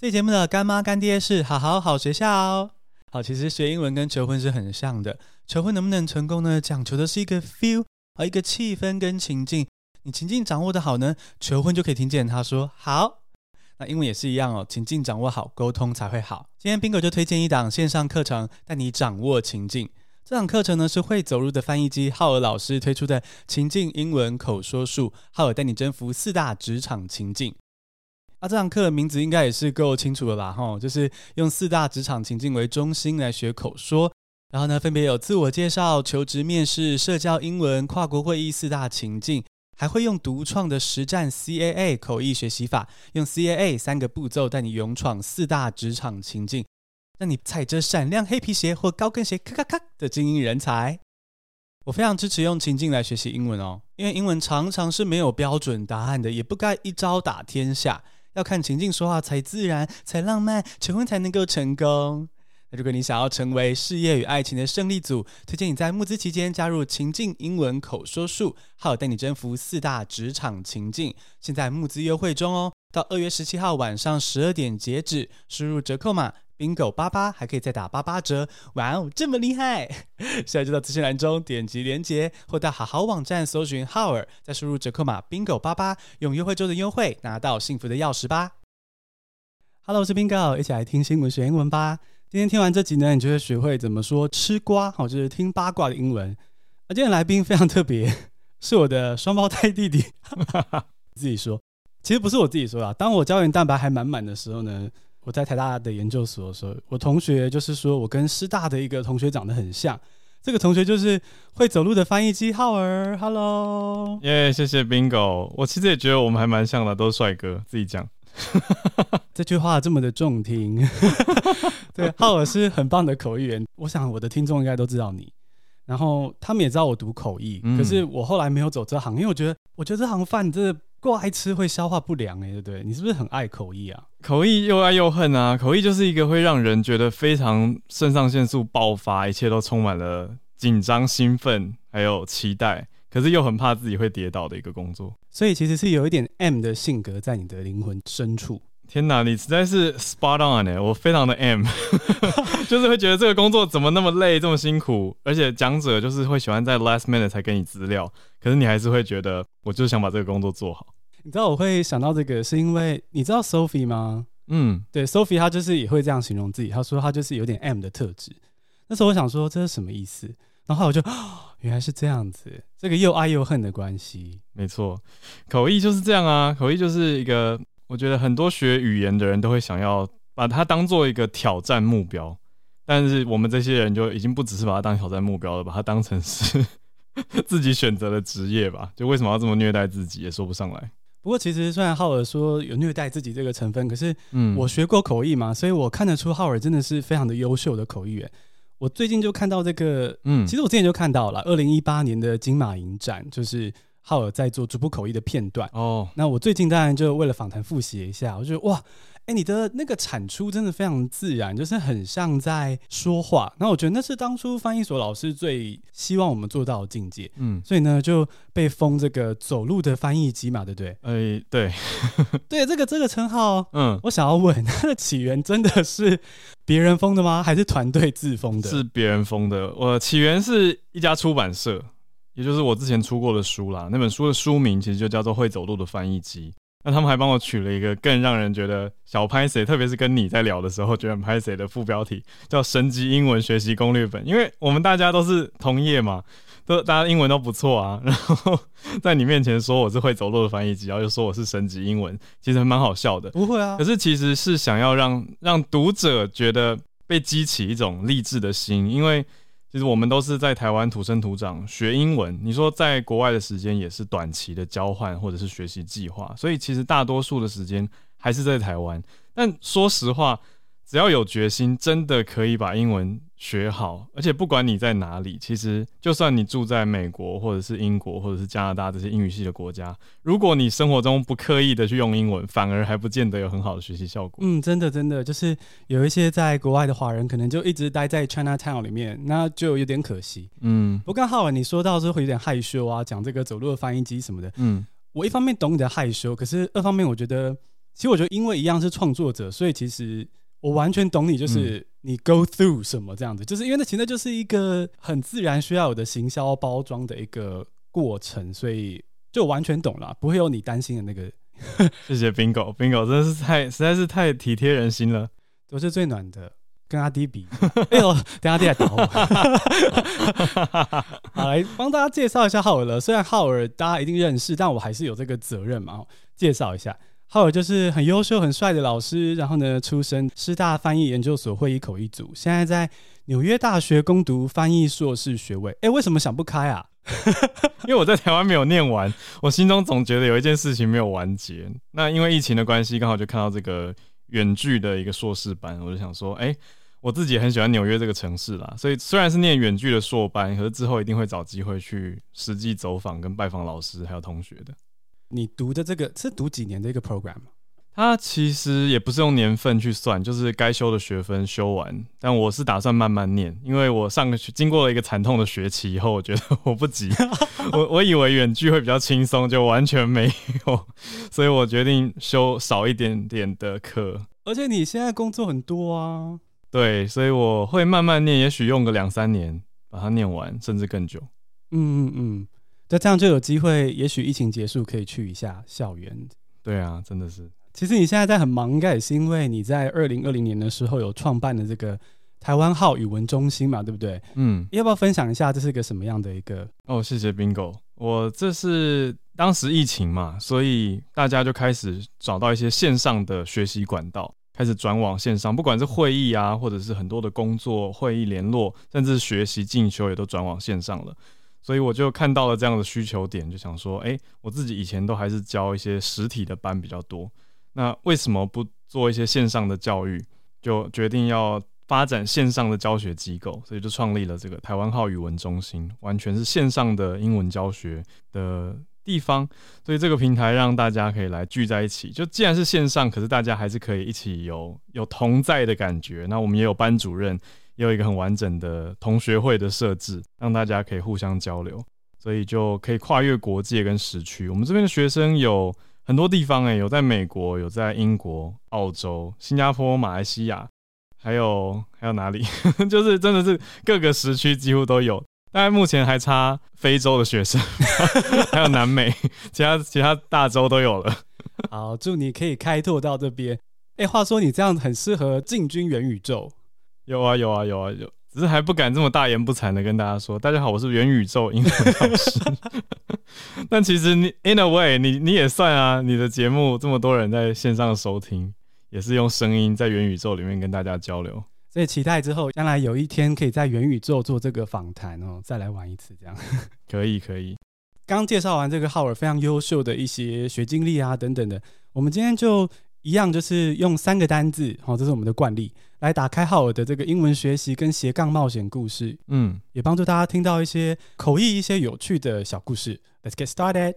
这节目的干妈干爹是好好好学校哦。好，其实学英文跟求婚是很像的。求婚能不能成功呢？讲求的是一个 feel 和一个气氛跟情境。你情境掌握得好呢，求婚就可以听见他说好。那英文也是一样哦，情境掌握好，沟通才会好。今天 Bingo 就推荐一档线上课程，带你掌握情境。这堂课程呢是会走路的翻译机浩尔老师推出的情境英文口说术，浩尔带你征服四大职场情境。啊，这堂课的名字应该也是够清楚了啦，吼，就是用四大职场情境为中心来学口说，然后呢，分别有自我介绍、求职面试、社交英文、跨国会议四大情境，还会用独创的实战 CAA 口译学习法，用 CAA 三个步骤带你勇闯四大职场情境。让你踩着闪亮黑皮鞋或高跟鞋咔咔咔的精英人才。我非常支持用情境来学习英文哦，因为英文常常是没有标准答案的，也不该一招打天下，要看情境说话才自然，才浪漫，求婚才能够成功。那如果你想要成为事业与爱情的胜利组，推荐你在募资期间加入情境英文口说术，好带你征服四大职场情境。现在募资优惠中哦，到二月十七号晚上十二点截止，输入折扣码。Bingo 八八还可以再打八八折，哇哦，这么厉害！现在就到资讯栏中点击连接，或到好好网站搜寻浩尔，再输入折扣码 Bingo 八八，用优惠周的优惠拿到幸福的钥匙吧。Hello，我是 Bingo，一起来听新闻学英文吧。今天听完这集呢，你就会学会怎么说吃瓜，好，就是听八卦的英文。而今天来宾非常特别，是我的双胞胎弟弟。自己说，其实不是我自己说啊，当我胶原蛋白还满满的时候呢。我在台大的研究所的时候，我同学就是说我跟师大的一个同学长得很像。这个同学就是会走路的翻译机浩儿。Hello，耶，yeah, 谢谢 Bingo。我其实也觉得我们还蛮像的，都是帅哥。自己讲，这句话这么的中听。对，浩尔是很棒的口译员。我想我的听众应该都知道你，然后他们也知道我读口译，嗯、可是我后来没有走这行，因为我觉得，我觉得这行饭真的。过爱吃会消化不良哎，对不对？你是不是很爱口译啊？口译又爱又恨啊！口译就是一个会让人觉得非常肾上腺素爆发，一切都充满了紧张、兴奋，还有期待，可是又很怕自己会跌倒的一个工作。所以其实是有一点 M 的性格在你的灵魂深处。天哪，你实在是 spot on 哎！我非常的 M，就是会觉得这个工作怎么那么累，这么辛苦，而且讲者就是会喜欢在 last minute 才给你资料，可是你还是会觉得，我就是想把这个工作做好。你知道我会想到这个，是因为你知道 Sophie 吗？嗯，对，Sophie 她就是也会这样形容自己，她说她就是有点 M 的特质。那时候我想说这是什么意思，然后，我就哦 原来是这样子，这个又爱又恨的关系。没错，口译就是这样啊，口译就是一个。我觉得很多学语言的人都会想要把它当做一个挑战目标，但是我们这些人就已经不只是把它当挑战目标了，把它当成是 自己选择的职业吧。就为什么要这么虐待自己，也说不上来。不过其实虽然浩尔说有虐待自己这个成分，可是嗯，我学过口译嘛，所以我看得出浩尔真的是非常的优秀的口译员。我最近就看到这个，嗯，其实我之前就看到了，二零一八年的金马影展就是。浩尔在做逐步口译的片段哦，oh. 那我最近当然就为了访谈复习一下，我觉得哇，哎、欸，你的那个产出真的非常自然，就是很像在说话。那我觉得那是当初翻译所老师最希望我们做到的境界，嗯，所以呢就被封这个走路的翻译机嘛，对不对？哎、欸，对，对，这个这个称号，嗯，我想要问，它的起源真的是别人封的吗？还是团队自封的？是别人封的。我起源是一家出版社。也就是我之前出过的书啦，那本书的书名其实就叫做《会走路的翻译机》。那他们还帮我取了一个更让人觉得小拍谢，特别是跟你在聊的时候觉得很拍谢的副标题，叫《神级英文学习攻略本》。因为我们大家都是同业嘛，都大家英文都不错啊。然后在你面前说我是会走路的翻译机，然后又说我是神级英文，其实还蛮好笑的。不会啊，可是其实是想要让让读者觉得被激起一种励志的心，因为。其实我们都是在台湾土生土长学英文，你说在国外的时间也是短期的交换或者是学习计划，所以其实大多数的时间还是在台湾。但说实话，只要有决心，真的可以把英文学好，而且不管你在哪里，其实就算你住在美国或者是英国或者是加拿大这些英语系的国家，如果你生活中不刻意的去用英文，反而还不见得有很好的学习效果。嗯，真的真的，就是有一些在国外的华人，可能就一直待在 Chinatown 里面，那就有点可惜。嗯，不过刚好你说到是会有点害羞啊，讲这个走路的翻译机什么的。嗯，我一方面懂你的害羞，可是二方面我觉得。其实我觉得，因为一样是创作者，所以其实我完全懂你，就是你 go through 什么这样子，嗯、就是因为那其实就是一个很自然需要有的行销包装的一个过程，所以就完全懂了，不会有你担心的那个。谢谢 Bingo，Bingo 真的是太实在是太体贴人心了，我是最暖的。跟阿弟比，哎呦，等阿弟来打我。好，来帮大家介绍一下浩尔了。虽然浩尔大家一定认识，但我还是有这个责任嘛，介绍一下。浩尔就是很优秀、很帅的老师，然后呢，出身师大翻译研究所会议口译组，现在在纽约大学攻读翻译硕士学位。哎，为什么想不开啊？因为我在台湾没有念完，我心中总觉得有一件事情没有完结。那因为疫情的关系，刚好就看到这个远距的一个硕士班，我就想说，哎。我自己很喜欢纽约这个城市啦，所以虽然是念远距的硕班，可是之后一定会找机会去实际走访跟拜访老师还有同学的。你读的这个是读几年的一个 program？它其实也不是用年份去算，就是该修的学分修完。但我是打算慢慢念，因为我上个学经过了一个惨痛的学期以后，我觉得我不急。我我以为远距会比较轻松，就完全没有，所以我决定修少一点点的课。而且你现在工作很多啊。对，所以我会慢慢念，也许用个两三年把它念完，甚至更久。嗯嗯嗯，那这样就有机会，也许疫情结束可以去一下校园。对啊，真的是。其实你现在在很忙，应该也是因为你在二零二零年的时候有创办的这个台湾号语文中心嘛，对不对？嗯，要不要分享一下这是个什么样的一个？哦，谢谢 Bingo。我这是当时疫情嘛，所以大家就开始找到一些线上的学习管道。开始转往线上，不管是会议啊，或者是很多的工作会议联络，甚至学习进修也都转往线上了。所以我就看到了这样的需求点，就想说，哎，我自己以前都还是教一些实体的班比较多，那为什么不做一些线上的教育？就决定要发展线上的教学机构，所以就创立了这个台湾号语文中心，完全是线上的英文教学的地方，所以这个平台让大家可以来聚在一起。就既然是线上，可是大家还是可以一起有有同在的感觉。那我们也有班主任，也有一个很完整的同学会的设置，让大家可以互相交流，所以就可以跨越国界跟时区。我们这边的学生有很多地方，诶，有在美国，有在英国、澳洲、新加坡、马来西亚，还有还有哪里？就是真的是各个时区几乎都有。大概目前还差非洲的学生，还有南美，其他其他大洲都有了。好，祝你可以开拓到这边。哎、话说你这样很适合进军元宇宙。有啊有啊有啊有，只是还不敢这么大言不惭的跟大家说。大家好，我是元宇宙英文老师。但其实你 in a way，你你也算啊，你的节目这么多人在线上收听，也是用声音在元宇宙里面跟大家交流。所以期待之后，将来有一天可以在元宇宙做这个访谈哦，再来玩一次这样。可以可以。刚介绍完这个浩尔非常优秀的一些学经历啊等等的，我们今天就一样，就是用三个单字，好，这是我们的惯例，来打开浩尔的这个英文学习跟斜杠冒险故事。嗯，也帮助大家听到一些口译一些有趣的小故事。Let's get started。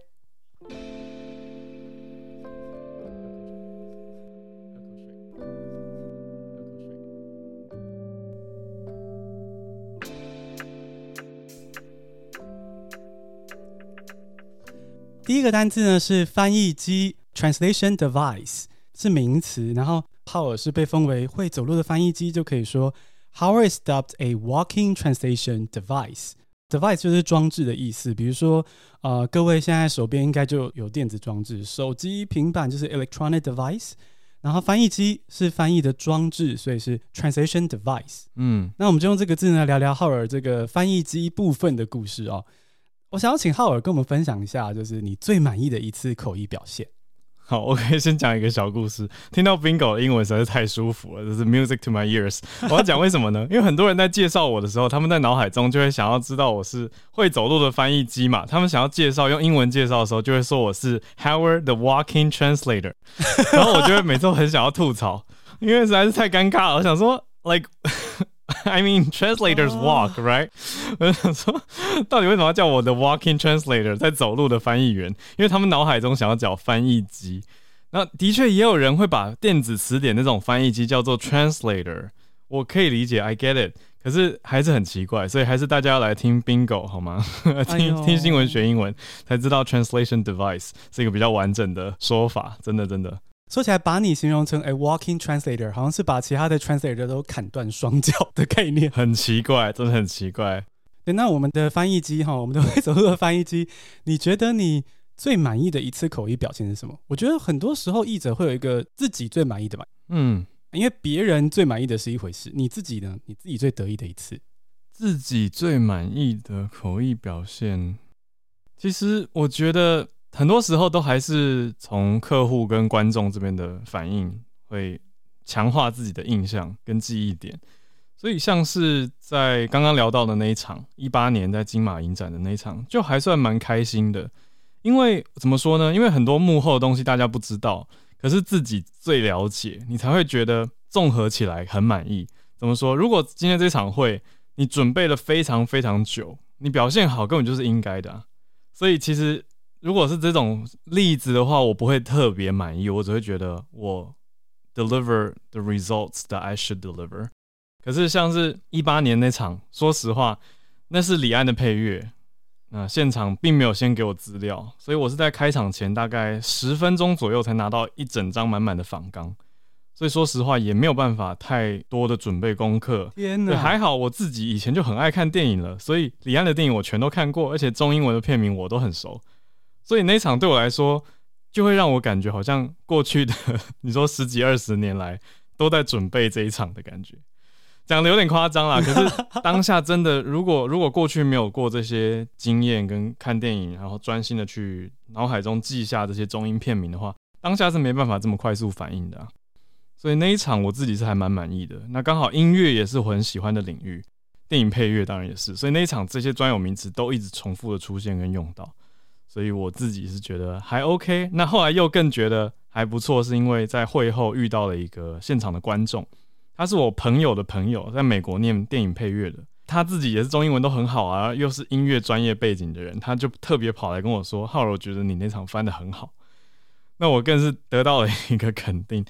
第一个单字呢是翻译机 （translation device） 是名词，然后浩尔是被封为会走路的翻译机，就可以说 Howard is dubbed a walking translation device。device 就是装置的意思，比如说呃，各位现在手边应该就有电子装置，手机、平板就是 electronic device，然后翻译机是翻译的装置，所以是 translation device。嗯，那我们就用这个字呢聊聊浩尔这个翻译机部分的故事哦。我想要请浩尔跟我们分享一下，就是你最满意的一次口译表现。好，我可以先讲一个小故事。听到 Bingo 的英文实在是太舒服了，这是 music to my ears。我要讲为什么呢？因为很多人在介绍我的时候，他们在脑海中就会想要知道我是会走路的翻译机嘛。他们想要介绍用英文介绍的时候，就会说我是 Howard the Walking Translator。然后我就会每次都很想要吐槽，因为实在是太尴尬了。我想说，like。I mean, translators walk, right？我就想说，到底为什么要叫我的 walking translator，在走路的翻译员？因为他们脑海中想要叫翻译机。那的确也有人会把电子词典那种翻译机叫做 translator，我可以理解，I get it。可是还是很奇怪，所以还是大家要来听 Bingo 好吗？听听新闻学英文才知道 translation device 是一个比较完整的说法，真的真的。说起来，把你形容成 a walking translator，好像是把其他的 translator 都砍断双脚的概念，很奇怪，真的很奇怪。对，那我们的翻译机哈，我们的会走路的翻译机，你觉得你最满意的一次口译表现是什么？我觉得很多时候译者会有一个自己最满意的吧，嗯，因为别人最满意的是一回事，你自己呢？你自己最得意的一次，自己最满意的口译表现，其实我觉得很多时候都还是从客户跟观众这边的反应会强化自己的印象跟记忆点。所以像是在刚刚聊到的那一场，一八年在金马影展的那一场，就还算蛮开心的。因为怎么说呢？因为很多幕后的东西大家不知道，可是自己最了解，你才会觉得综合起来很满意。怎么说？如果今天这场会你准备了非常非常久，你表现好根本就是应该的啊。所以其实如果是这种例子的话，我不会特别满意，我只会觉得我 deliver the results that I should deliver。可是像是一八年那场，说实话，那是李安的配乐，那现场并没有先给我资料，所以我是在开场前大概十分钟左右才拿到一整张满满的仿纲，所以说实话也没有办法太多的准备功课。天哪！还好我自己以前就很爱看电影了，所以李安的电影我全都看过，而且中英文的片名我都很熟，所以那场对我来说就会让我感觉好像过去的 你说十几二十年来都在准备这一场的感觉。讲的有点夸张啦，可是当下真的，如果如果过去没有过这些经验跟看电影，然后专心的去脑海中记下这些中英片名的话，当下是没办法这么快速反应的啊。所以那一场我自己是还蛮满意的。那刚好音乐也是我很喜欢的领域，电影配乐当然也是。所以那一场这些专有名词都一直重复的出现跟用到，所以我自己是觉得还 OK。那后来又更觉得还不错，是因为在会后遇到了一个现场的观众。他是我朋友的朋友，在美国念电影配乐的，他自己也是中英文都很好啊，又是音乐专业背景的人，他就特别跑来跟我说：“浩尔，我觉得你那场翻得很好。”那我更是得到了一个肯定。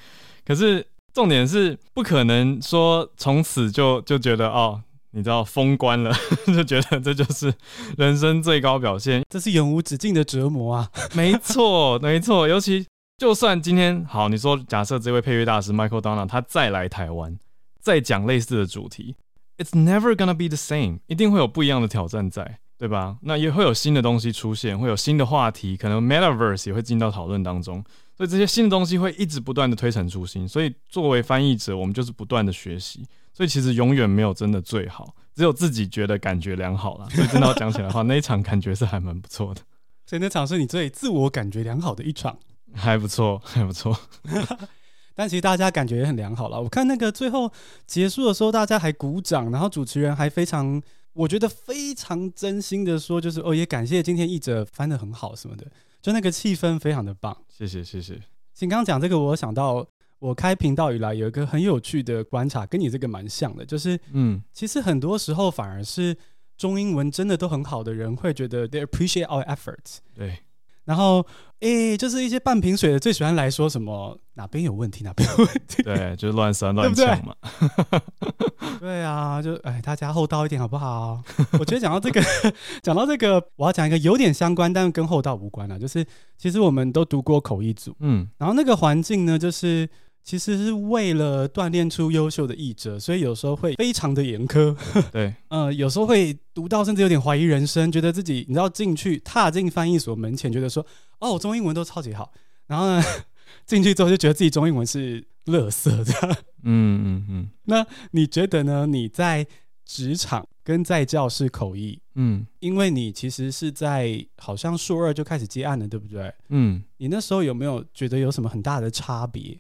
可是重点是，不可能说从此就就觉得哦，你知道封关了，就觉得这就是人生最高表现，这是永无止境的折磨啊！没错，没错，尤其。就算今天好，你说假设这位配乐大师 Michael Donna 他再来台湾，再讲类似的主题，It's never gonna be the same，一定会有不一样的挑战在，对吧？那也会有新的东西出现，会有新的话题，可能 Metaverse 也会进到讨论当中，所以这些新的东西会一直不断的推陈出新。所以作为翻译者，我们就是不断的学习，所以其实永远没有真的最好，只有自己觉得感觉良好啦。所以真的要讲起来的话，那一场感觉是还蛮不错的。所以那场是你最自我感觉良好的一场。还不错，还不错，但其实大家感觉也很良好了。我看那个最后结束的时候，大家还鼓掌，然后主持人还非常，我觉得非常真心的说，就是哦，也感谢今天译者翻得很好什么的，就那个气氛非常的棒。谢谢，谢谢。请刚刚讲这个，我想到我开频道以来有一个很有趣的观察，跟你这个蛮像的，就是嗯，其实很多时候反而是中英文真的都很好的人会觉得 they appreciate our efforts。对。然后，诶、欸，就是一些半瓶水的最喜欢来说什么哪边有问题，哪边有问题。对，就是乱酸乱抢嘛。对，对，对啊，就哎，大家厚道一点好不好？我觉得讲到这个，讲到这个，我要讲一个有点相关，但跟厚道无关了。就是其实我们都读过口译组，嗯，然后那个环境呢，就是。其实是为了锻炼出优秀的译者，所以有时候会非常的严苛。对，呃，有时候会读到甚至有点怀疑人生，觉得自己你知道进去踏进翻译所门前，觉得说哦，我中英文都超级好，然后呢 进去之后就觉得自己中英文是垃圾这样。嗯嗯嗯。那你觉得呢？你在职场跟在教室口译，嗯，因为你其实是在好像硕二就开始接案了，对不对？嗯，你那时候有没有觉得有什么很大的差别？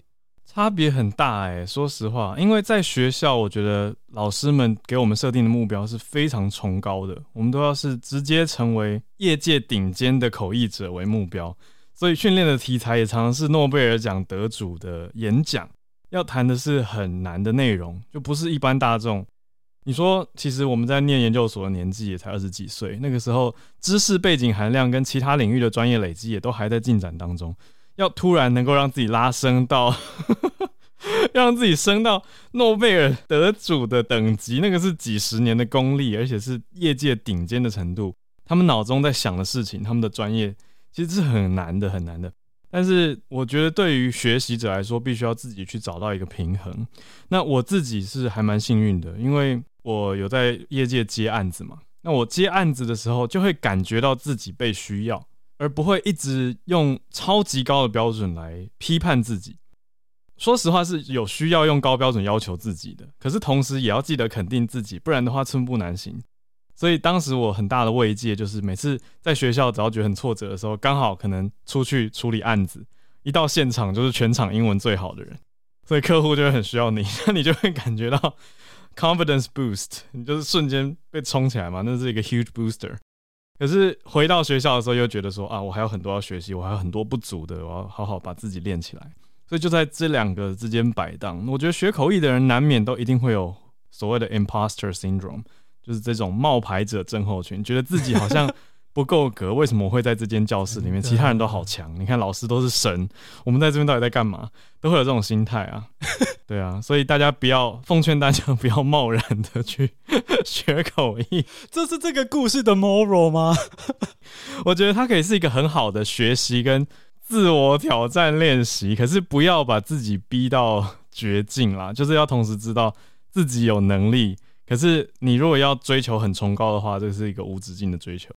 差别很大哎、说实话，因为在学校，我觉得老师们给我们设定的目标是非常崇高的，我们都要是直接成为业界顶尖的口译者为目标，所以训练的题材也常常是诺贝尔奖得主的演讲，要谈的是很难的内容，就不是一般大众。你说，其实我们在念研究所的年纪也才二十几岁，那个时候知识背景含量跟其他领域的专业累积也都还在进展当中。要突然能够让自己拉升到，让自己升到诺贝尔得主的等级，那个是几十年的功力，而且是业界顶尖的程度。他们脑中在想的事情，他们的专业其实是很难的，很难的。但是我觉得对于学习者来说，必须要自己去找到一个平衡。那我自己是还蛮幸运的，因为我有在业界接案子嘛。那我接案子的时候，就会感觉到自己被需要，而不会一直用超级高的标准来批判自己。说实话，是有需要用高标准要求自己的，可是同时也要记得肯定自己，不然的话寸步难行。所以当时我很大的慰藉就是，每次在学校只要觉得很挫折的时候，刚好可能出去处理案子，一到现场就是全场英文最好的人，所以客户就会很需要你，那你就会感觉到。Confidence boost，你就是瞬间被冲起来嘛，那是一个 huge booster。可是回到学校的时候，又觉得说啊，我还有很多要学习，我还有很多不足的，我要好好把自己练起来。所以就在这两个之间摆荡。我觉得学口译的人难免都一定会有所谓的 imposter syndrome，就是这种冒牌者症候群，觉得自己好像。不够格，为什么我会在这间教室里面？其他人都好强，你看老师都是神，我们在这边到底在干嘛？都会有这种心态啊，对啊，所以大家不要，奉劝大家不要贸然的去 学口译。这是这个故事的 moral 吗？我觉得它可以是一个很好的学习跟自我挑战练习，可是不要把自己逼到绝境啦，就是要同时知道自己有能力，可是你如果要追求很崇高的话，这是一个无止境的追求。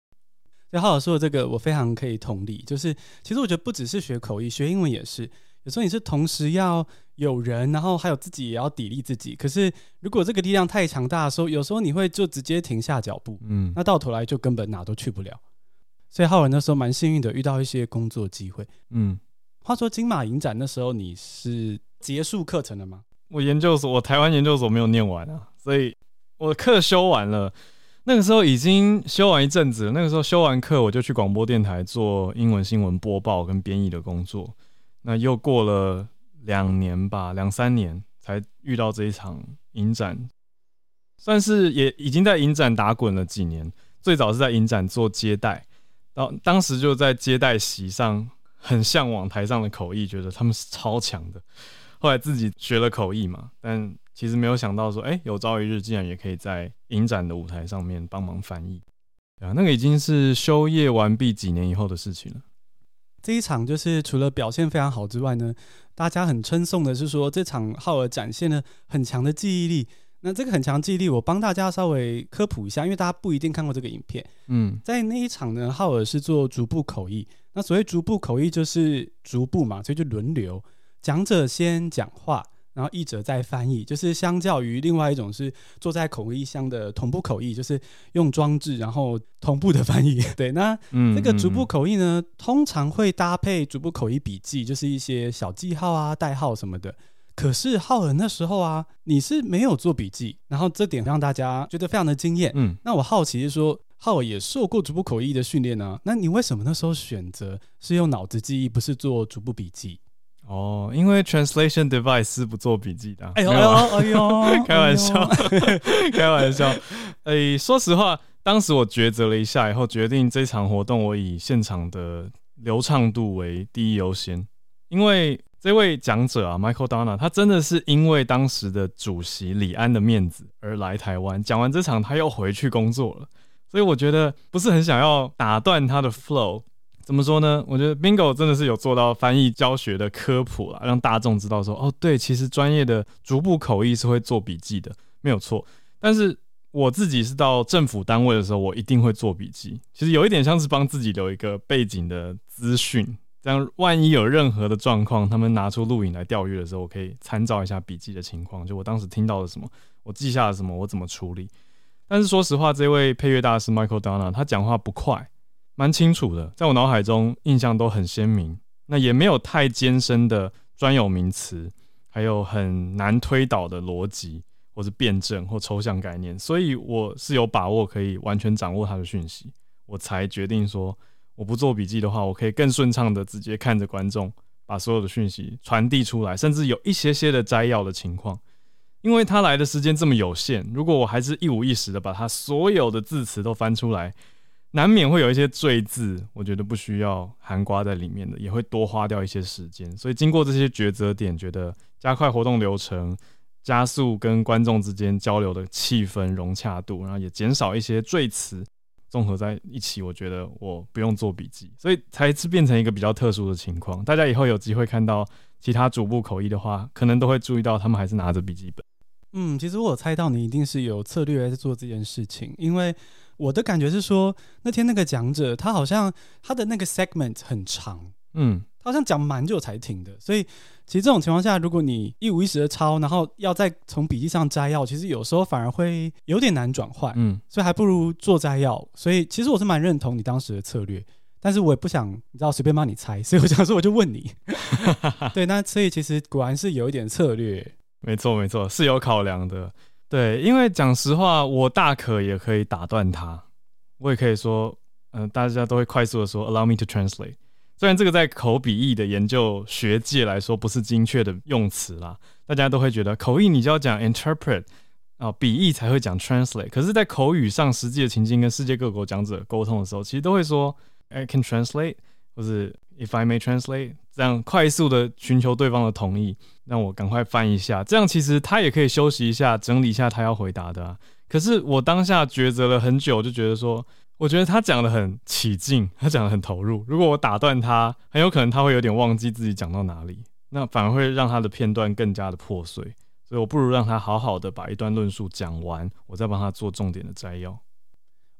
然后我说的这个，我非常可以同理。就是其实我觉得不只是学口译，学英文也是。有时候你是同时要有人，然后还有自己也要砥砺自己。可是如果这个力量太强大的时候，有时候你会就直接停下脚步，嗯，那到头来就根本哪都去不了。所以浩文那时候蛮幸运的，遇到一些工作机会。嗯，话说金马影展那时候你是结束课程了吗？我研究所，我台湾研究所没有念完啊，所以我的课修完了。那个时候已经修完一阵子，那个时候修完课，我就去广播电台做英文新闻播报跟编译的工作。那又过了两年吧，两三年才遇到这一场影展，算是也已经在影展打滚了几年。最早是在影展做接待，当当时就在接待席上很向往台上的口译，觉得他们是超强的。后来自己学了口译嘛，但。其实没有想到说，哎、欸，有朝一日竟然也可以在影展的舞台上面帮忙翻译，啊，那个已经是修业完毕几年以后的事情了。这一场就是除了表现非常好之外呢，大家很称颂的是说，这场浩尔展现了很强的记忆力。那这个很强记忆力，我帮大家稍微科普一下，因为大家不一定看过这个影片。嗯，在那一场呢，浩尔是做逐步口译。那所谓逐步口译就是逐步嘛，所以就轮流讲者先讲话。然后译者在翻译，就是相较于另外一种是坐在口译箱的同步口译，就是用装置然后同步的翻译。对，那这个逐步口译呢，通常会搭配逐步口译笔记，就是一些小记号啊、代号什么的。可是浩尔那时候啊，你是没有做笔记，然后这点让大家觉得非常的惊艳。嗯，那我好奇是说，浩尔也受过逐步口译的训练呢，那你为什么那时候选择是用脑子记忆，不是做逐步笔记？哦，因为 translation device 是不做笔记的。哎呦哎呦 哎呦，开玩笑，开玩笑。哎、欸，说实话，当时我抉择了一下以后，决定这场活动我以现场的流畅度为第一优先。因为这位讲者啊，Michael Donna，他真的是因为当时的主席李安的面子而来台湾。讲完这场，他又回去工作了，所以我觉得不是很想要打断他的 flow。怎么说呢？我觉得 Bingo 真的是有做到翻译教学的科普啦，让大众知道说，哦，对，其实专业的逐步口译是会做笔记的，没有错。但是我自己是到政府单位的时候，我一定会做笔记。其实有一点像是帮自己留一个背景的资讯，这样万一有任何的状况，他们拿出录影来调阅的时候，我可以参照一下笔记的情况，就我当时听到了什么，我记下了什么，我怎么处理。但是说实话，这位配乐大师 Michael Donna 他讲话不快。蛮清楚的，在我脑海中印象都很鲜明。那也没有太艰深的专有名词，还有很难推导的逻辑，或是辩证或抽象概念，所以我是有把握可以完全掌握他的讯息，我才决定说，我不做笔记的话，我可以更顺畅的直接看着观众把所有的讯息传递出来，甚至有一些些的摘要的情况。因为他来的时间这么有限，如果我还是一五一十的把他所有的字词都翻出来。难免会有一些赘字，我觉得不需要含瓜在里面的，也会多花掉一些时间。所以经过这些抉择点，觉得加快活动流程，加速跟观众之间交流的气氛融洽度，然后也减少一些赘词，综合在一起，我觉得我不用做笔记，所以才是变成一个比较特殊的情况。大家以后有机会看到其他主部口译的话，可能都会注意到他们还是拿着笔记本。嗯，其实我猜到你一定是有策略在做这件事情，因为我的感觉是说，那天那个讲者他好像他的那个 segment 很长，嗯。他好像讲蛮久才停的，所以其实这种情况下，如果你一五一十的抄，然后要再从笔记上摘要，其实有时候反而会有点难转换。嗯，所以还不如做摘要。所以其实我是蛮认同你当时的策略，但是我也不想你知道随便帮你猜，所以我想说我就问你。对，那所以其实果然是有一点策略。没错没错，是有考量的。对，因为讲实话，我大可也可以打断他，我也可以说，嗯、大家都会快速的说，allow me to translate。虽然这个在口笔译的研究学界来说不是精确的用词啦，大家都会觉得口译你就要讲 interpret 啊，笔译才会讲 translate。可是，在口语上实际的情境跟世界各国讲者沟通的时候，其实都会说 I can translate，或是 if I may translate，这样快速的寻求对方的同意，让我赶快翻一下。这样其实他也可以休息一下，整理一下他要回答的啊。可是我当下抉择了很久，就觉得说。我觉得他讲的很起劲，他讲的很投入。如果我打断他，很有可能他会有点忘记自己讲到哪里，那反而会让他的片段更加的破碎。所以我不如让他好好的把一段论述讲完，我再帮他做重点的摘要。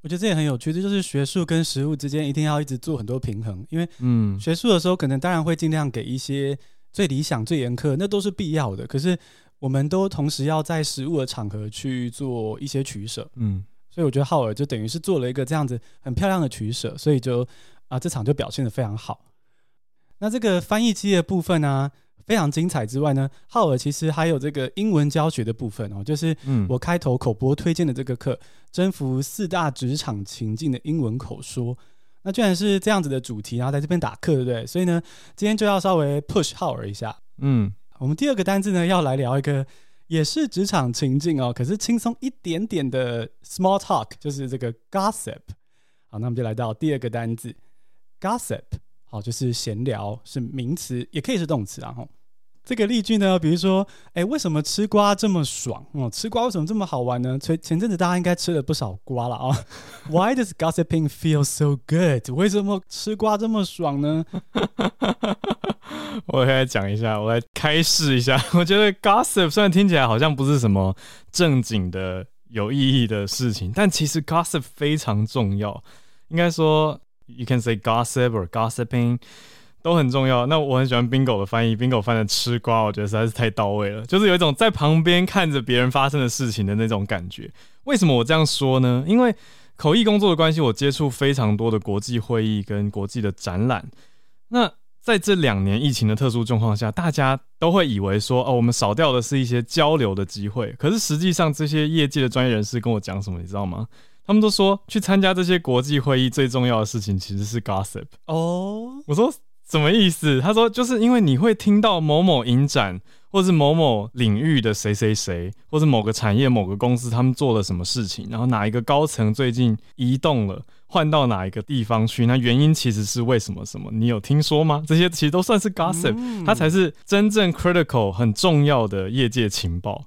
我觉得这也很有趣，这就是学术跟实务之间一定要一直做很多平衡。因为嗯，学术的时候可能当然会尽量给一些最理想、最严苛，那都是必要的。可是我们都同时要在实务的场合去做一些取舍。嗯。所以我觉得浩尔就等于是做了一个这样子很漂亮的取舍，所以就啊这场就表现的非常好。那这个翻译机的部分呢、啊，非常精彩之外呢，浩尔其实还有这个英文教学的部分哦，就是我开头口播推荐的这个课，征服四大职场情境的英文口说。那居然是这样子的主题，然后在这边打课，对不对？所以呢，今天就要稍微 push 浩尔一下。嗯，我们第二个单字呢，要来聊一个。也是职场情境哦，可是轻松一点点的 small talk，就是这个 gossip。好，那我们就来到第二个单字 gossip。哦，就是闲聊，是名词，也可以是动词啊。吼，这个例句呢，比如说，哎，为什么吃瓜这么爽？哦，吃瓜为什么这么好玩呢？前前阵子大家应该吃了不少瓜了啊、哦。Why does gossiping feel so good？为什么吃瓜这么爽呢？我来讲一下，我来开示一下。我觉得 gossip 虽然听起来好像不是什么正经的、有意义的事情，但其实 gossip 非常重要。应该说，you can say gossip or gossiping 都很重要。那我很喜欢 Bingo 的翻译，Bingo 翻的吃瓜，我觉得实在是太到位了，就是有一种在旁边看着别人发生的事情的那种感觉。为什么我这样说呢？因为口译工作的关系，我接触非常多的国际会议跟国际的展览。那在这两年疫情的特殊状况下，大家都会以为说，哦，我们少掉的是一些交流的机会。可是实际上，这些业界的专业人士跟我讲什么，你知道吗？他们都说，去参加这些国际会议最重要的事情其实是 gossip。哦，我说什么意思？他说，就是因为你会听到某某影展。或是某某领域的谁谁谁，或是某个产业某个公司，他们做了什么事情，然后哪一个高层最近移动了，换到哪一个地方去，那原因其实是为什么？什么？你有听说吗？这些其实都算是 gossip，它才是真正 critical 很重要的业界情报，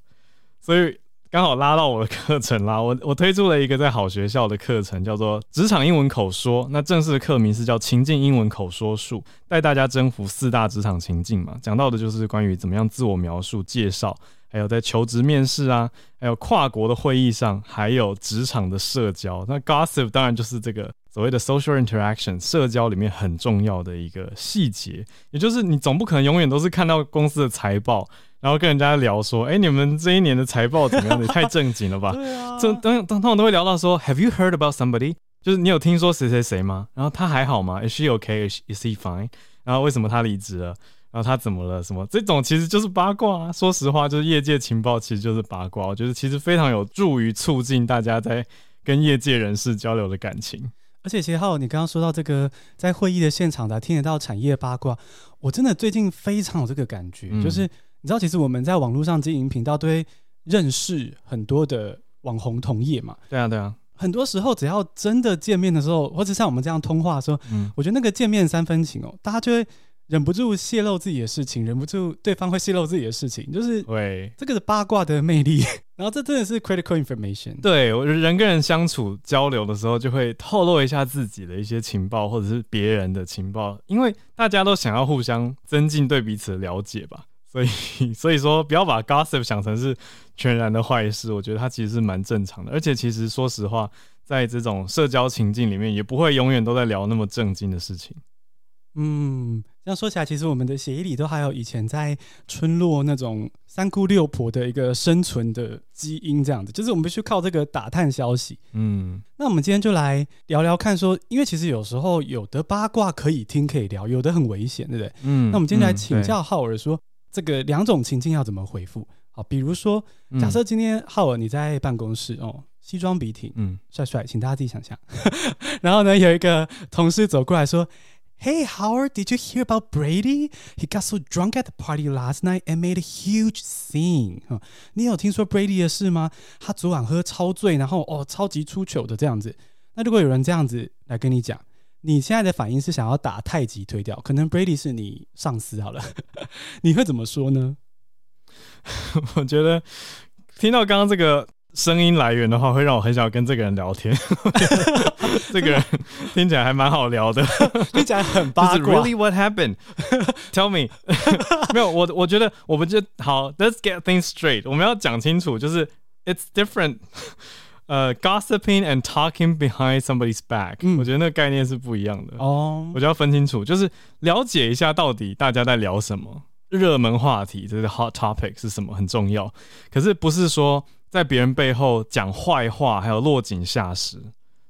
所以。刚好拉到我的课程啦，我我推出了一个在好学校的课程，叫做职场英文口说。那正式的课名是叫情境英文口说术，带大家征服四大职场情境嘛。讲到的就是关于怎么样自我描述、介绍，还有在求职面试啊，还有跨国的会议上，还有职场的社交。那 gossip 当然就是这个所谓的 social interaction 社交里面很重要的一个细节，也就是你总不可能永远都是看到公司的财报。然后跟人家聊说，哎，你们这一年的财报怎么样？也太正经了吧？对啊，这等等，他们都会聊到说，Have you heard about somebody？就是你有听说谁谁谁吗？然后他还好吗？Is she okay? Is he fine？然后为什么他离职了？然后他怎么了？什么？这种其实就是八卦啊。说实话，就是业界情报其实就是八卦。我觉得其实非常有助于促进大家在跟业界人士交流的感情。而且，其实还有你刚刚说到这个，在会议的现场的听得到产业八卦，我真的最近非常有这个感觉，嗯、就是。你知道，其实我们在网络上经营频道，都会认识很多的网红同业嘛。对啊，对啊。很多时候，只要真的见面的时候，或者像我们这样通话的时候，嗯，我觉得那个见面三分情哦，大家就会忍不住泄露自己的事情，忍不住对方会泄露自己的事情，就是对这个是八卦的魅力，然后这真的是 critical information。对，我人跟人相处交流的时候，就会透露一下自己的一些情报，或者是别人的情报，因为大家都想要互相增进对彼此的了解吧。所以，所以说不要把 gossip 想成是全然的坏事，我觉得它其实是蛮正常的。而且，其实说实话，在这种社交情境里面，也不会永远都在聊那么正经的事情。嗯，这样说起来，其实我们的协议里都还有以前在村落那种三姑六婆的一个生存的基因，这样子，就是我们必须靠这个打探消息。嗯，那我们今天就来聊聊看，说，因为其实有时候有的八卦可以听可以聊，有的很危险，对不对？嗯，那我们今天来请教浩尔说，这个两种情境要怎么回复？好，比如说，假设今天浩尔你在办公室哦，西装笔挺，嗯，帅帅，请大家自己想象。然后呢，有一个同事走过来说。Hey Howard, did you hear about Brady? He got so drunk at the party last night and made a huge scene. 你有听说 Brady 的事吗？他昨晚喝超醉，然后哦，超级出糗的这样子。那如果有人这样子来跟你讲，你现在的反应是想要打太极推掉？可能 Brady 是你上司好了，你会怎么说呢？我觉得听到刚刚这个。声音来源的话，会让我很想跟这个人聊天。这个人听起来还蛮好聊的，听起来很八卦。Really, what happened? Tell me。没有，我我觉得我们就好。Let's get things straight。我们要讲清楚，就是 It's different。呃，gossiping and talking behind somebody's back，嗯，我觉得那个概念是不一样的。哦，我就要分清楚，就是了解一下到底大家在聊什么，热门话题，这个 hot topic 是什么，很重要。可是不是说。在别人背后讲坏话，还有落井下石，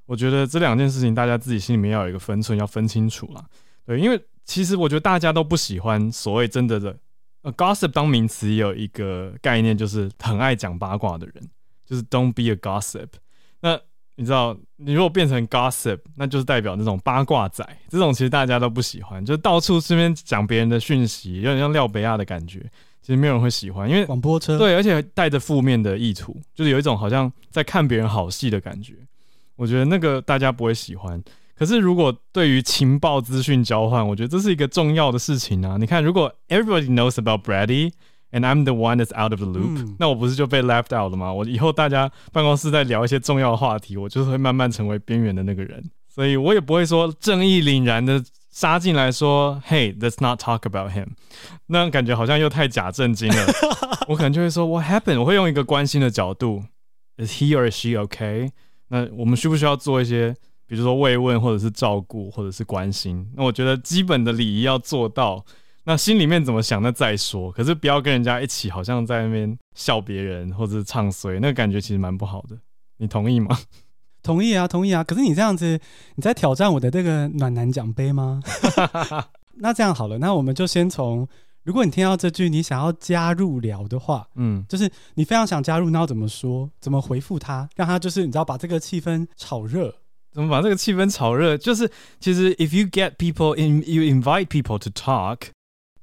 我觉得这两件事情大家自己心里面要有一个分寸，要分清楚啦。对，因为其实我觉得大家都不喜欢所谓真的的呃，gossip 当名词也有一个概念，就是很爱讲八卦的人，就是 don't be a gossip。那你知道，你如果变成 gossip，那就是代表那种八卦仔，这种其实大家都不喜欢，就到处身边讲别人的讯息，有点像廖北亚的感觉。其实没有人会喜欢，因为广播车。对，而且带着负面的意图，就是有一种好像在看别人好戏的感觉。我觉得那个大家不会喜欢。可是如果对于情报资讯交换，我觉得这是一个重要的事情啊。你看，如果 everybody knows about Brady and I'm the one that's out of the loop，嗯，那我不是就被 left out 了吗？我以后大家办公室在聊一些重要的话题，我就是会慢慢成为边缘的那个人。所以我也不会说正义凛然的。杀进来说：“Hey，let's not talk about him。”那感觉好像又太假正经了。我可能就会说：“What happened？” 我会用一个关心的角度：“Is he or she okay？” 那我们需不需要做一些，比如说慰问，或者是照顾，或者是关心？那我觉得基本的礼仪要做到。那心里面怎么想，那再说。可是不要跟人家一起，好像在那边笑别人，或者是唱衰，那个感觉其实蛮不好的。你同意吗？同意啊，同意啊。可是你这样子，你在挑战我的这个暖男奖杯吗？那这样好了，那我们就先从，如果你听到这句，你想要加入聊的话，嗯，就是你非常想加入，那要怎么说？怎么回复他？让他就是你知道把这个气氛炒热？怎么把这个气氛炒热？就是其实 if you get people in, you invite people to talk,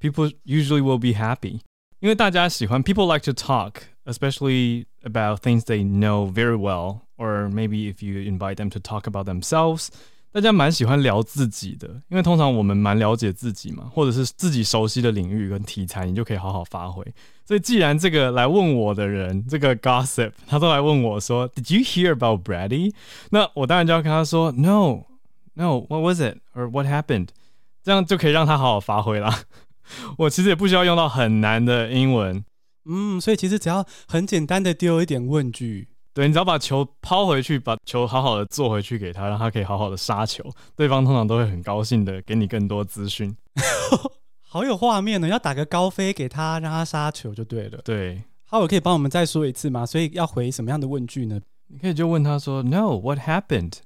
people usually will be happy，因为大家喜欢 people like to talk, especially about things they know very well。Or maybe if you invite them to talk about themselves，大家蛮喜欢聊自己的，因为通常我们蛮了解自己嘛，或者是自己熟悉的领域跟题材，你就可以好好发挥。所以既然这个来问我的人，这个 gossip，他都来问我说，Did you hear about Brady？那我当然就要跟他说，No，No，What was it？Or what happened？这样就可以让他好好发挥啦。 我其实也不需要用到很难的英文，嗯，所以其实只要很简单的丢一点问句。对，你只要把球抛回去，把球好好的做回去给他，让他可以好好的杀球，对方通常都会很高兴的给你更多资讯。好有画面呢，要打个高飞给他，让他杀球就对了。对，好，我可以帮我们再说一次吗？所以要回什么样的问句呢？你可以就问他说：“No，what happened？”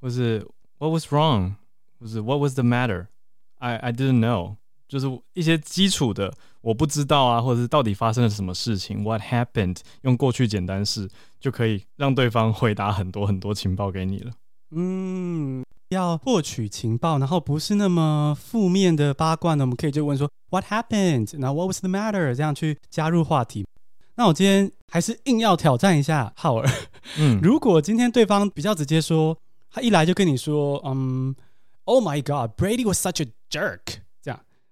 或是 “What was wrong？” 或是 “What was the matter？”I I didn't know。就是一些基础的我不知道啊，或者是到底发生了什么事情，What happened？用过去简单式就可以让对方回答很多很多情报给你了。嗯，要获取情报，然后不是那么负面的八卦呢，我们可以就问说 What happened？那 What was the matter？这样去加入话题。那我今天还是硬要挑战一下浩尔。嗯，如果今天对方比较直接说，他一来就跟你说，嗯，Oh my God，Brady was such a jerk。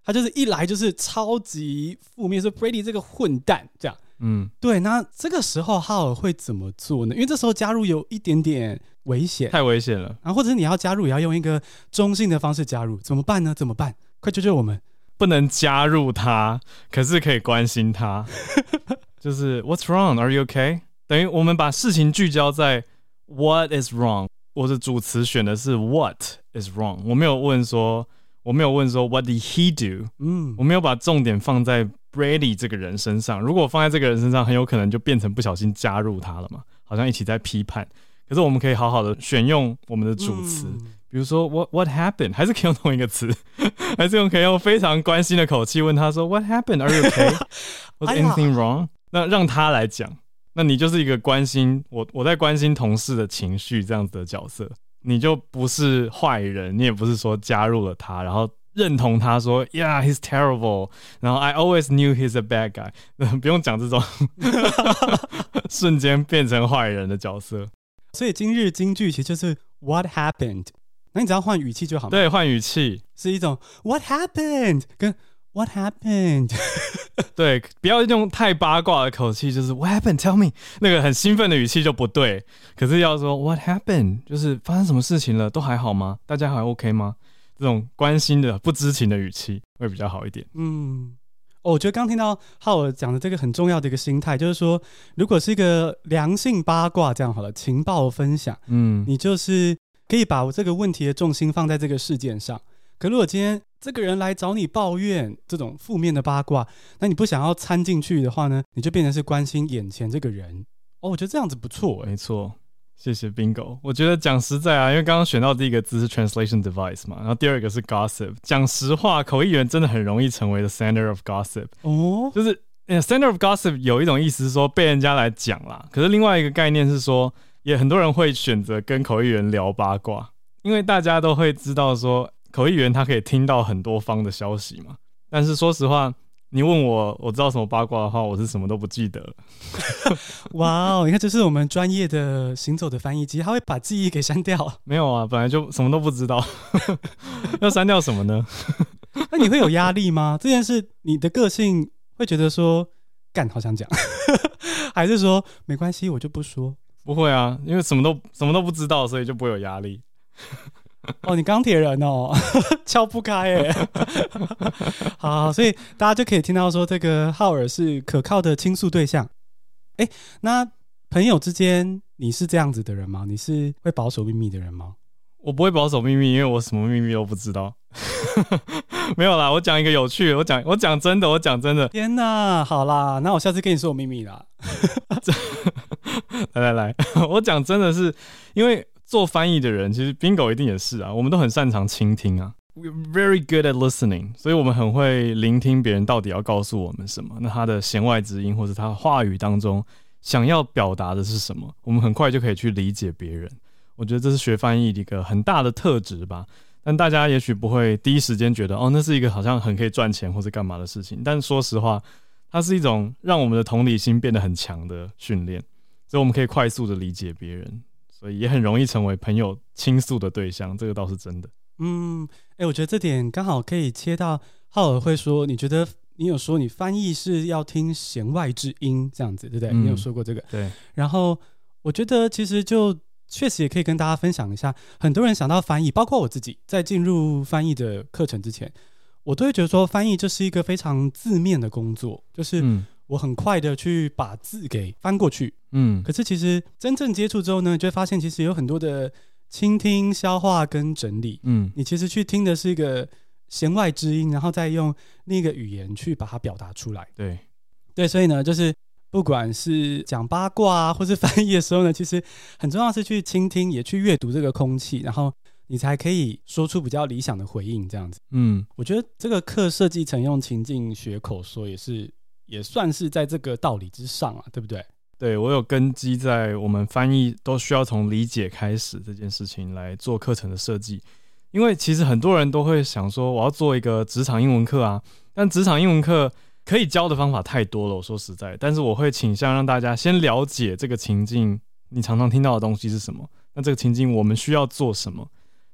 他就是一来就是超级负面，说 Brady 这个混蛋这样，嗯，对。那这个时候哈尔会怎么做呢？因为这时候加入有一点点危险，太危险了。然后或者是你要加入，也要用一个中性的方式加入，怎么办呢？怎么办？快救救我们！不能加入他，可是可以关心他。就是 What's wrong? Are you okay? 等于我们把事情聚焦在 What is wrong？我的主词选的是 What is wrong？我没有问说，我没有问说 What did he do？嗯，我没有把重点放在 Brady 这个人身上。如果放在这个人身上，很有可能就变成不小心加入他了嘛，好像一起在批判。可是我们可以好好的选用我们的主词，嗯、比如说 What What happened？还是可以用同一个词，还是用可以用非常关心的口气问他说 What happened？Are you okay？Was anything wrong？那让他来讲。那你就是一个关心我，我在关心同事的情绪这样子的角色，你就不是坏人，你也不是说加入了他，然后认同他说，Yeah，he's terrible，然后 I always knew he's a bad guy，不用讲这种 瞬间变成坏人的角色。所以今日金句其实就是 What happened？那你只要换语气就好。对，换语气是一种 What happened？跟 What happened？对，不要用太八卦的口气，就是 What happened？Tell me，那个很兴奋的语气就不对。可是要说 What happened？就是发生什么事情了？都还好吗？大家还 OK 吗？这种关心的、不知情的语气会比较好一点。嗯，哦，我觉得刚听到浩尔讲的这个很重要的一个心态，就是说，如果是一个良性八卦这样好了，情报分享，嗯，你就是可以把我这个问题的重心放在这个事件上。可如果今天这个人来找你抱怨这种负面的八卦，那你不想要掺进去的话呢，你就变成是关心眼前这个人。哦，我觉得这样子不错，欸，没错。谢谢 Bingo。我觉得讲实在啊，因为刚刚选到第一个字是 translation device 嘛，然后第二个是 gossip。讲实话，口译员真的很容易成为 the center of gossip。哦，就是 center of gossip 有一种意思是说被人家来讲啦，可是另外一个概念是说，也很多人会选择跟口译员聊八卦，因为大家都会知道说。口译员他可以听到很多方的消息嘛，但是说实话，你问我我知道什么八卦的话，我是什么都不记得。哇哦，你看这是我们专业的行走的翻译机，他会把记忆给删掉。没有啊，本来就什么都不知道，要删掉什么呢？那你会有压力吗？这件事你的个性会觉得说干好想讲，还是说没关系我就不说？不会啊，因为什么都什么都不知道，所以就不会有压力。哦，你钢铁人哦，敲不开哎。好，好，所以大家就可以听到说，这个浩尔是可靠的倾诉对象。哎，那朋友之间，你是这样子的人吗？你是会保守秘密的人吗？我不会保守秘密，因为我什么秘密都不知道。没有啦，我讲一个有趣的，我讲我讲真的，我讲真的。天哪，好啦，那我下次跟你说我秘密啦。来 来来，我讲真的是因为。做翻译的人，其实 Bingo 一定也是啊。我们都很擅长倾听啊，We're very good at listening，所以我们很会聆听别人到底要告诉我们什么。那他的弦外之音，或者他话语当中想要表达的是什么，我们很快就可以去理解别人。我觉得这是学翻译的一个很大的特质吧。但大家也许不会第一时间觉得，哦，那是一个好像很可以赚钱或者干嘛的事情。但说实话，它是一种让我们的同理心变得很强的训练，所以我们可以快速的理解别人。所以也很容易成为朋友倾诉的对象，这个倒是真的。嗯，哎、欸，我觉得这点刚好可以切到浩尔会说，你觉得你有说你翻译是要听弦外之音这样子，对不对？嗯、你有说过这个。对。然后我觉得其实就确实也可以跟大家分享一下，很多人想到翻译，包括我自己，在进入翻译的课程之前，我都会觉得说翻译这是一个非常字面的工作，就是。嗯我很快的去把字给翻过去，嗯，可是其实真正接触之后呢，就会发现其实有很多的倾听、消化跟整理，嗯，你其实去听的是一个弦外之音，然后再用另一个语言去把它表达出来，对，对，所以呢，就是不管是讲八卦啊，或是翻译的时候呢，其实很重要是去倾听，也去阅读这个空气，然后你才可以说出比较理想的回应，这样子，嗯，我觉得这个课设计成用情境学口说也是。也算是在这个道理之上啊，对不对？对，我有根基在我们翻译都需要从理解开始这件事情来做课程的设计，因为其实很多人都会想说，我要做一个职场英文课啊，但职场英文课可以教的方法太多了，我说实在，但是我会倾向让大家先了解这个情境，你常常听到的东西是什么，那这个情境我们需要做什么，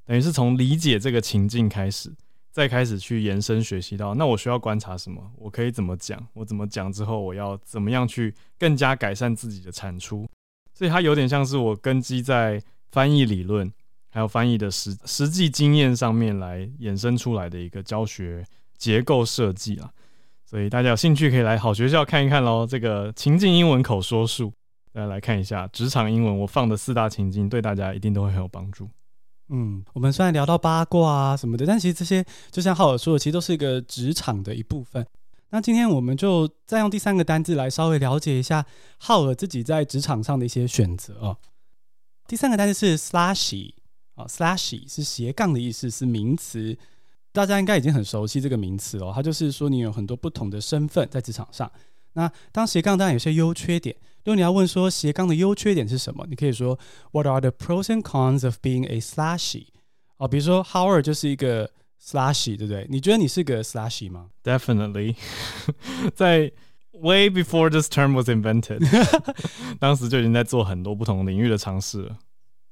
等于是从理解这个情境开始。再开始去延伸学习到，那我需要观察什么？我可以怎么讲？我怎么讲之后，我要怎么样去更加改善自己的产出？所以它有点像是我根基在翻译理论还有翻译的实实际经验上面来衍生出来的一个教学结构设计啊。所以大家有兴趣可以来好学校看一看喽。这个情境英文口说术，大家来看一下职场英文，我放的四大情境对大家一定都会很有帮助。嗯，我们虽然聊到八卦啊什么的，但其实这些就像浩尔说的，其实都是一个职场的一部分。那今天我们就再用第三个单字来稍微了解一下浩尔自己在职场上的一些选择哦。第三个单字是 slashy 啊，slashy 是斜杠的意思，是名词，大家应该已经很熟悉这个名词哦。它就是说你有很多不同的身份在职场上。那当斜杠当然有些优缺点。如果你要问说斜杠的优缺点是什么，你可以说 What are the pros and cons of being a slashy？哦，比如说 Howard 就是一个 slashy，对不对？你觉得你是个 slashy 吗？Definitely，在 way before this term was invented，当时就已经在做很多不同领域的尝试了。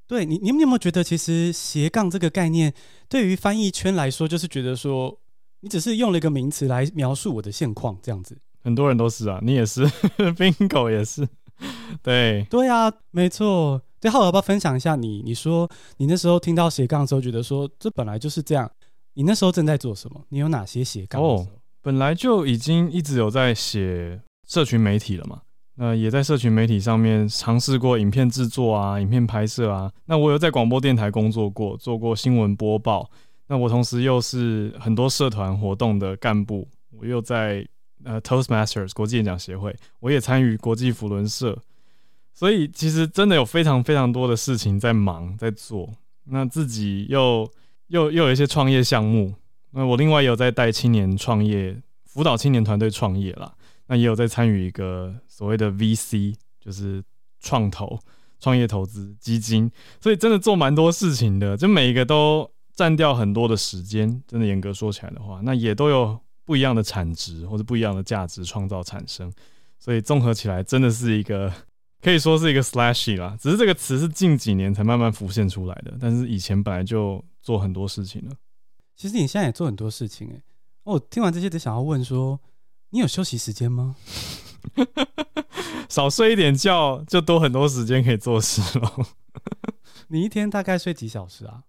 对你，你们有没有觉得其实斜杠这个概念对于翻译圈来说，就是觉得说你只是用了一个名词来描述我的现况这样子？很多人都是啊，你也是，Bingo 也是。对对啊，没错。最后我要不要分享一下你？你说你那时候听到斜杠的时候，觉得说这本来就是这样。你那时候正在做什么？你有哪些斜杠？哦，本来就已经一直有在写社群媒体了嘛。那也在社群媒体上面尝试过影片制作啊，影片拍摄啊。那我有在广播电台工作过，做过新闻播报。那我同时又是很多社团活动的干部，我又在。呃，Toastmasters 国际演讲协会，我也参与国际辅轮社，所以其实真的有非常非常多的事情在忙在做。那自己又又又有一些创业项目，那我另外也有在带青年创业，辅导青年团队创业啦。那也有在参与一个所谓的 VC，就是创投创业投资基金，所以真的做蛮多事情的，就每一个都占掉很多的时间。真的严格说起来的话，那也都有。不一样的产值或者不一样的价值创造产生，所以综合起来真的是一个可以说是一个 slashy 啦。只是这个词是近几年才慢慢浮现出来的，但是以前本来就做很多事情了。其实你现在也做很多事情哎、欸。我听完这些，得想要问说，你有休息时间吗？少睡一点觉，就多很多时间可以做事了。你一天大概睡几小时啊？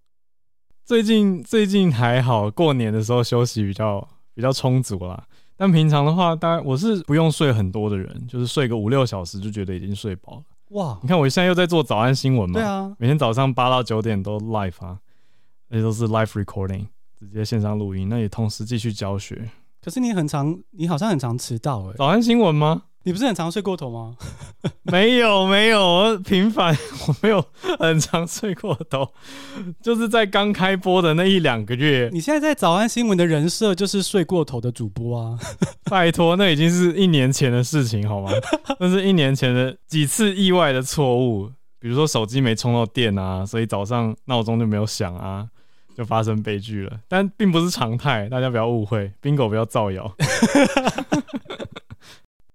最近最近还好，过年的时候休息比较。比较充足啦，但平常的话，大概我是不用睡很多的人，就是睡个五六小时就觉得已经睡饱了。哇！你看我现在又在做早安新闻嘛，对啊，每天早上八到九点都 live 啊，而且都是 live recording，直接线上录音，那也同时继续教学。可是你很常，你好像很常迟到哎。早安新闻吗？你不是很常睡过头吗？没有没有，我平凡，我没有很常睡过头，就是在刚开播的那一两个月。你现在在早安新闻的人设就是睡过头的主播啊！拜托，那已经是一年前的事情好吗？那是一年前的几次意外的错误，比如说手机没充到电啊，所以早上闹钟就没有响啊，就发生悲剧了。但并不是常态，大家不要误会，Bingo 不要造谣。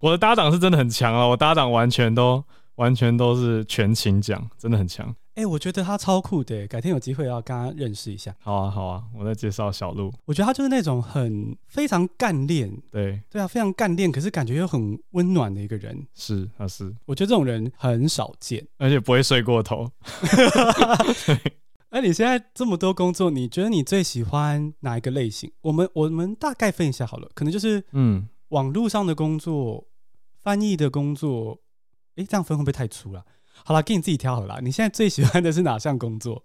我的搭档是真的很强啊！我搭档完全都完全都是全勤奖，真的很强。哎、欸，我觉得他超酷的，改天有机会要跟他认识一下。好啊，好啊，我再介绍小鹿。我觉得他就是那种很非常干练，对对啊，非常干练，可是感觉又很温暖的一个人。是，啊是。我觉得这种人很少见，而且不会睡过头。哎，你现在这么多工作，你觉得你最喜欢哪一个类型？我们我们大概分一下好了，可能就是嗯。网络上的工作，翻译的工作，哎，这样分会不会太粗了？好了，给你自己挑好了。你现在最喜欢的是哪项工作？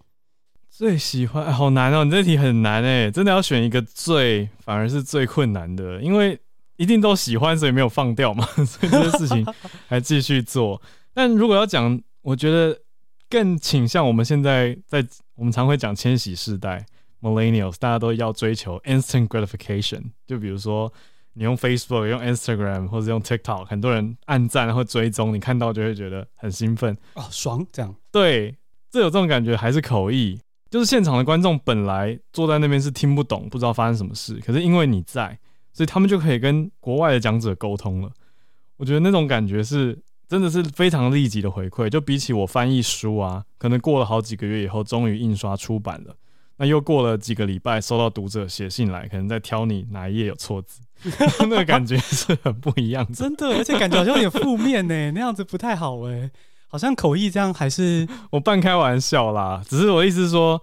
最喜欢，好难哦！你这题很难哎，真的要选一个最，反而是最困难的，因为一定都喜欢，所以没有放掉嘛，所以这些事情 还继续做。但如果要讲，我觉得更倾向我们现在在，我们常会讲千禧世代 （Millennials），大家都要追求 instant gratification，就比如说。你用 Facebook、用 Instagram 或者用 TikTok，很多人按赞或追踪，你看到就会觉得很兴奋哦，爽这样。对，这有这种感觉还是口译，就是现场的观众本来坐在那边是听不懂，不知道发生什么事，可是因为你在，所以他们就可以跟国外的讲者沟通了。我觉得那种感觉是真的是非常立即的回馈，就比起我翻译书啊，可能过了好几个月以后终于印刷出版了，那又过了几个礼拜，收到读者写信来，可能在挑你哪一页有错字，那个感觉是很不一样的。真的，而且感觉好像有点负面呢，那样子不太好哎。好像口译这样还是 我半开玩笑啦，只是我意思是说，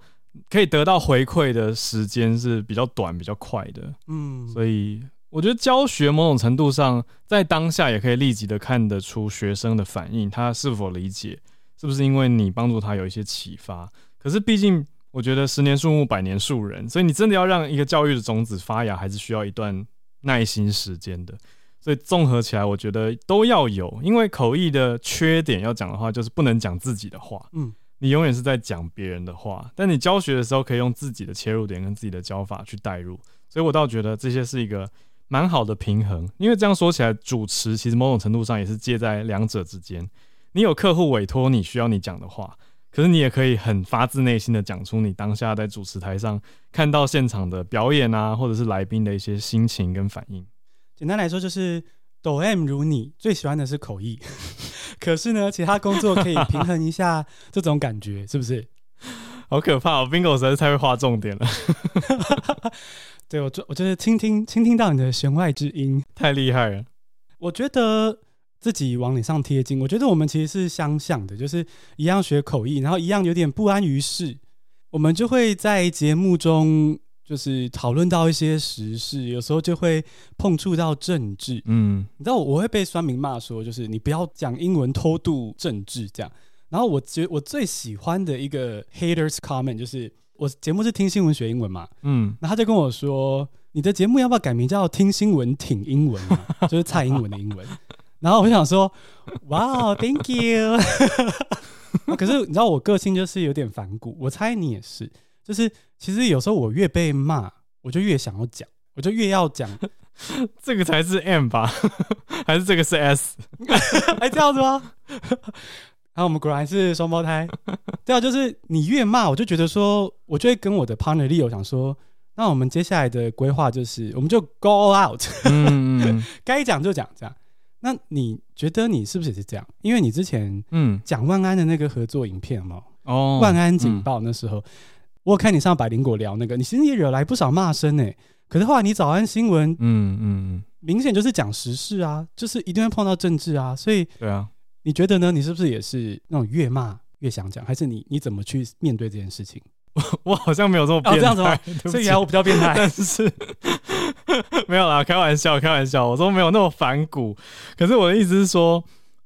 可以得到回馈的时间是比较短、比较快的。嗯，所以我觉得教学某种程度上，在当下也可以立即的看得出学生的反应，他是否理解，是不是因为你帮助他有一些启发。可是毕竟，我觉得十年树木，百年树人，所以你真的要让一个教育的种子发芽，还是需要一段耐心时间的。所以综合起来，我觉得都要有，因为口译的缺点要讲的话，就是不能讲自己的话。嗯，你永远是在讲别人的话，但你教学的时候可以用自己的切入点跟自己的教法去带入。所以我倒觉得这些是一个蛮好的平衡。因为这样说起来，主持其实某种程度上也是介在两者之间。你有客户委托你需要你讲的话，可是你也可以很发自内心的讲出你当下在主持台上看到现场的表演啊，或者是来宾的一些心情跟反应。简单来说，就是抖 M 如你最喜欢的是口译，可是呢，其他工作可以平衡一下这种感觉，是不是？好可怕哦！Bingo 实在是太会画重点了。对，我就我就是倾听倾听到你的弦外之音，太厉害了。我觉得自己往脸上贴金，我觉得我们其实是相像的，就是一样学口译，然后一样有点不安于室，我们就会在节目中。就是讨论到一些时事，有时候就会碰触到政治。嗯，你知道我会被酸民骂说，就是你不要讲英文偷渡政治这样。然后我觉我最喜欢的一个 haters comment 就是我节目是听新闻学英文嘛，嗯，然后他就跟我说，你的节目要不要改名叫听新闻挺英文啊？就是蔡英文的英文。然后我就想说，哇，Thank you。可是你知道我个性就是有点反骨，我猜你也是。就是其实有时候我越被骂，我就越想要讲，我就越要讲，这个才是 M 吧？还是这个是 S？还这样子吗？然后我们果然是双胞胎。对啊，就是你越骂，我就觉得说，我就会跟我的 partner Leo 讲说，那我们接下来的规划就是，我们就 go out，嗯，该讲就讲这样。那你觉得你是不是也是这样？因为你之前嗯讲万安的那个合作影片嘛，哦，万安警报那时候。嗯我看你上百灵果聊那个，你其实也惹来不少骂声呢。可是后来你早安新闻，嗯嗯，明显就是讲时事啊，就是一定会碰到政治啊。所以，对啊，你觉得呢？你是不是也是那种越骂越想讲？还是你你怎么去面对这件事情？我 我好像没有这么变态，哦、这样子吗？所以我比较变态，但是 没有啦，开玩笑，开玩笑，我说没有那么反骨。可是我的意思是说，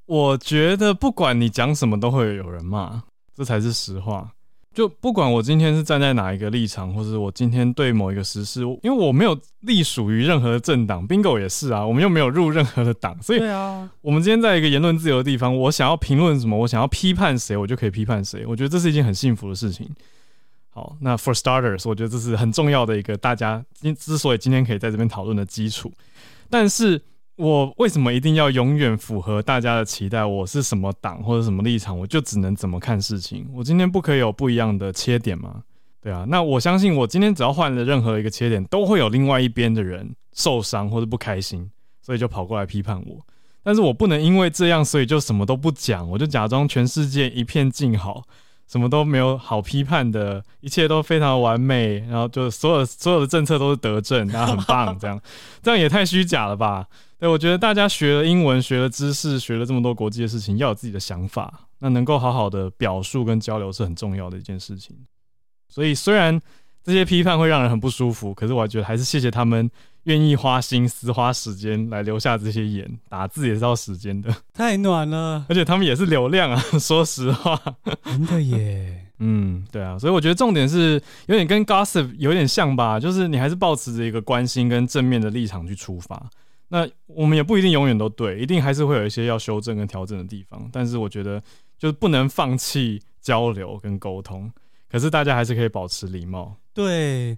我觉得不管你讲什么，都会有人骂，这才是实话。就不管我今天是站在哪一个立场，或者我今天对某一个实事，因为我没有隶属于任何的政党，Bingo 也是啊，我们又没有入任何的党，所以，对啊，我们今天在一个言论自由的地方，我想要评论什么，我想要批判谁，我就可以批判谁，我觉得这是一件很幸福的事情。好，那 For starters，我觉得这是很重要的一个大家今之所以今天可以在这边讨论的基础，但是。我为什么一定要永远符合大家的期待？我是什么党或者什么立场，我就只能怎么看事情？我今天不可以有不一样的切点吗？对啊，那我相信我今天只要换了任何一个切点，都会有另外一边的人受伤或者不开心，所以就跑过来批判我。但是我不能因为这样，所以就什么都不讲，我就假装全世界一片静好，什么都没有好批判的，一切都非常完美，然后就所有所有的政策都是德政，然后很棒，这样 这样也太虚假了吧？对，我觉得大家学了英文，学了知识，学了这么多国际的事情，要有自己的想法，那能够好好的表述跟交流是很重要的一件事情。所以虽然这些批判会让人很不舒服，可是我觉得还是谢谢他们愿意花心思、花时间来留下这些言，打字也是要时间的。太暖了，而且他们也是流量啊，说实话，真的耶。嗯，对啊，所以我觉得重点是有点跟 gossip 有点像吧，就是你还是保持着一个关心跟正面的立场去出发。那我们也不一定永远都对，一定还是会有一些要修正跟调整的地方。但是我觉得就是不能放弃交流跟沟通，可是大家还是可以保持礼貌。对，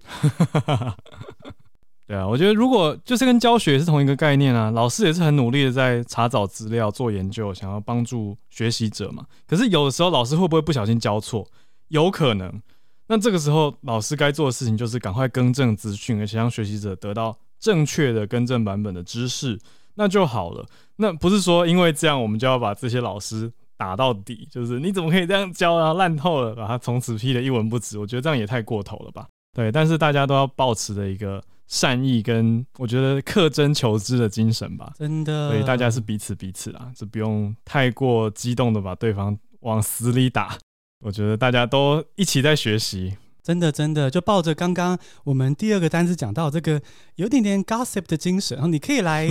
对啊，我觉得如果就是跟教学也是同一个概念啊，老师也是很努力的在查找资料、做研究，想要帮助学习者嘛。可是有的时候老师会不会不小心教错？有可能。那这个时候老师该做的事情就是赶快更正资讯，而且让学习者得到。正确的更正版本的知识，那就好了。那不是说因为这样，我们就要把这些老师打到底，就是你怎么可以这样教啊，烂透了，把他从此批得一文不值。我觉得这样也太过头了吧？对，但是大家都要抱持的一个善意跟我觉得恪真求知的精神吧。真的，所以大家是彼此彼此啊，就不用太过激动的把对方往死里打。我觉得大家都一起在学习。真的，真的，就抱着刚刚我们第二个单词讲到这个有点点 gossip 的精神，然后你可以来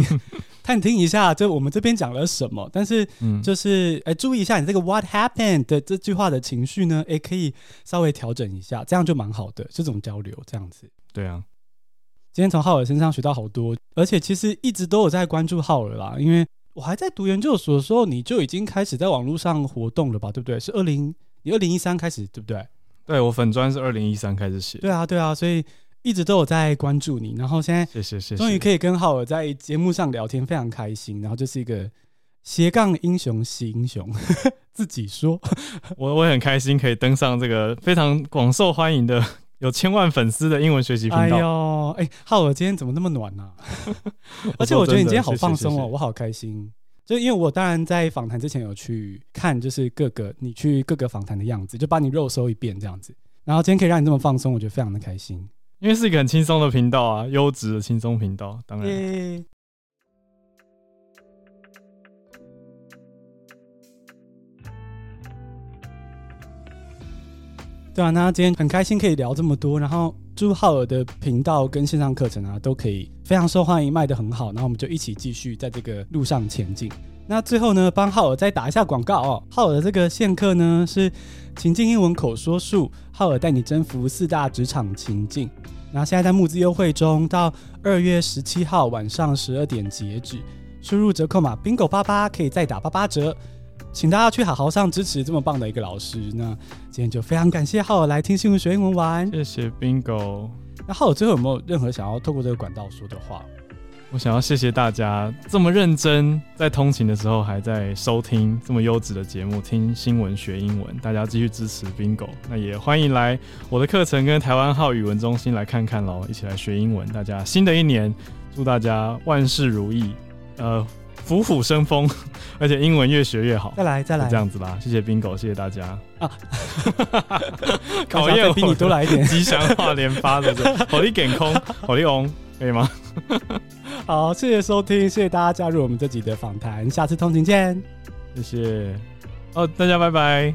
探听一下，就我们这边讲了什么。但是，就是哎、嗯，注意一下你这个 what happened 的这句话的情绪呢，哎，可以稍微调整一下，这样就蛮好的。这种交流这样子，对啊。今天从浩尔身上学到好多，而且其实一直都有在关注浩尔啦，因为我还在读研究所的时候，你就已经开始在网络上活动了吧？对不对？是二零你二零一三开始，对不对？对，我粉专是二零一三开始写，对啊对啊，所以一直都有在关注你，然后现在谢谢谢谢，终于可以跟浩尔在节目上聊天，非常开心。然后就是一个斜杠英雄惜英雄，自己说，我我很开心可以登上这个非常广受欢迎的有千万粉丝的英文学习频道。哎呦，哎，浩尔今天怎么那么暖呢、啊？而且我觉得你今天好放松哦，我好开心。就因为我当然在访谈之前有去看，就是各个你去各个访谈的样子，就把你肉搜一遍这样子。然后今天可以让你这么放松，我觉得非常的开心。因为是一个很轻松的频道啊，优质的轻松频道，当然。Yeah. 对啊，那今天很开心可以聊这么多，然后祝浩尔的频道跟线上课程啊都可以非常受欢迎，卖得很好，然后我们就一起继续在这个路上前进。那最后呢，帮浩尔再打一下广告哦。浩尔的这个线课呢是情境英文口说术，浩尔带你征服四大职场情境。那现在在募资优惠中，到二月十七号晚上十二点截止，输入折扣码 bingo 八八可以再打八八折。请大家去好好上支持这么棒的一个老师。那今天就非常感谢浩尔来听新闻学英文玩，谢谢 bingo。那浩尔最后有没有任何想要透过这个管道说的话？我想要谢谢大家这么认真，在通勤的时候还在收听这么优质的节目，听新闻学英文。大家继续支持 Bingo，那也欢迎来我的课程跟台湾号语文中心来看看喽，一起来学英文。大家新的一年，祝大家万事如意，呃，虎虎生风，而且英文越学越好。再来再来，这样子吧，谢谢 Bingo，谢谢大家啊！考验比你多来一点，吉祥话连发的，火力点空，火力红，可以吗？好，谢谢收听，谢谢大家加入我们这集的访谈，下次通勤见，谢谢，哦，大家拜拜。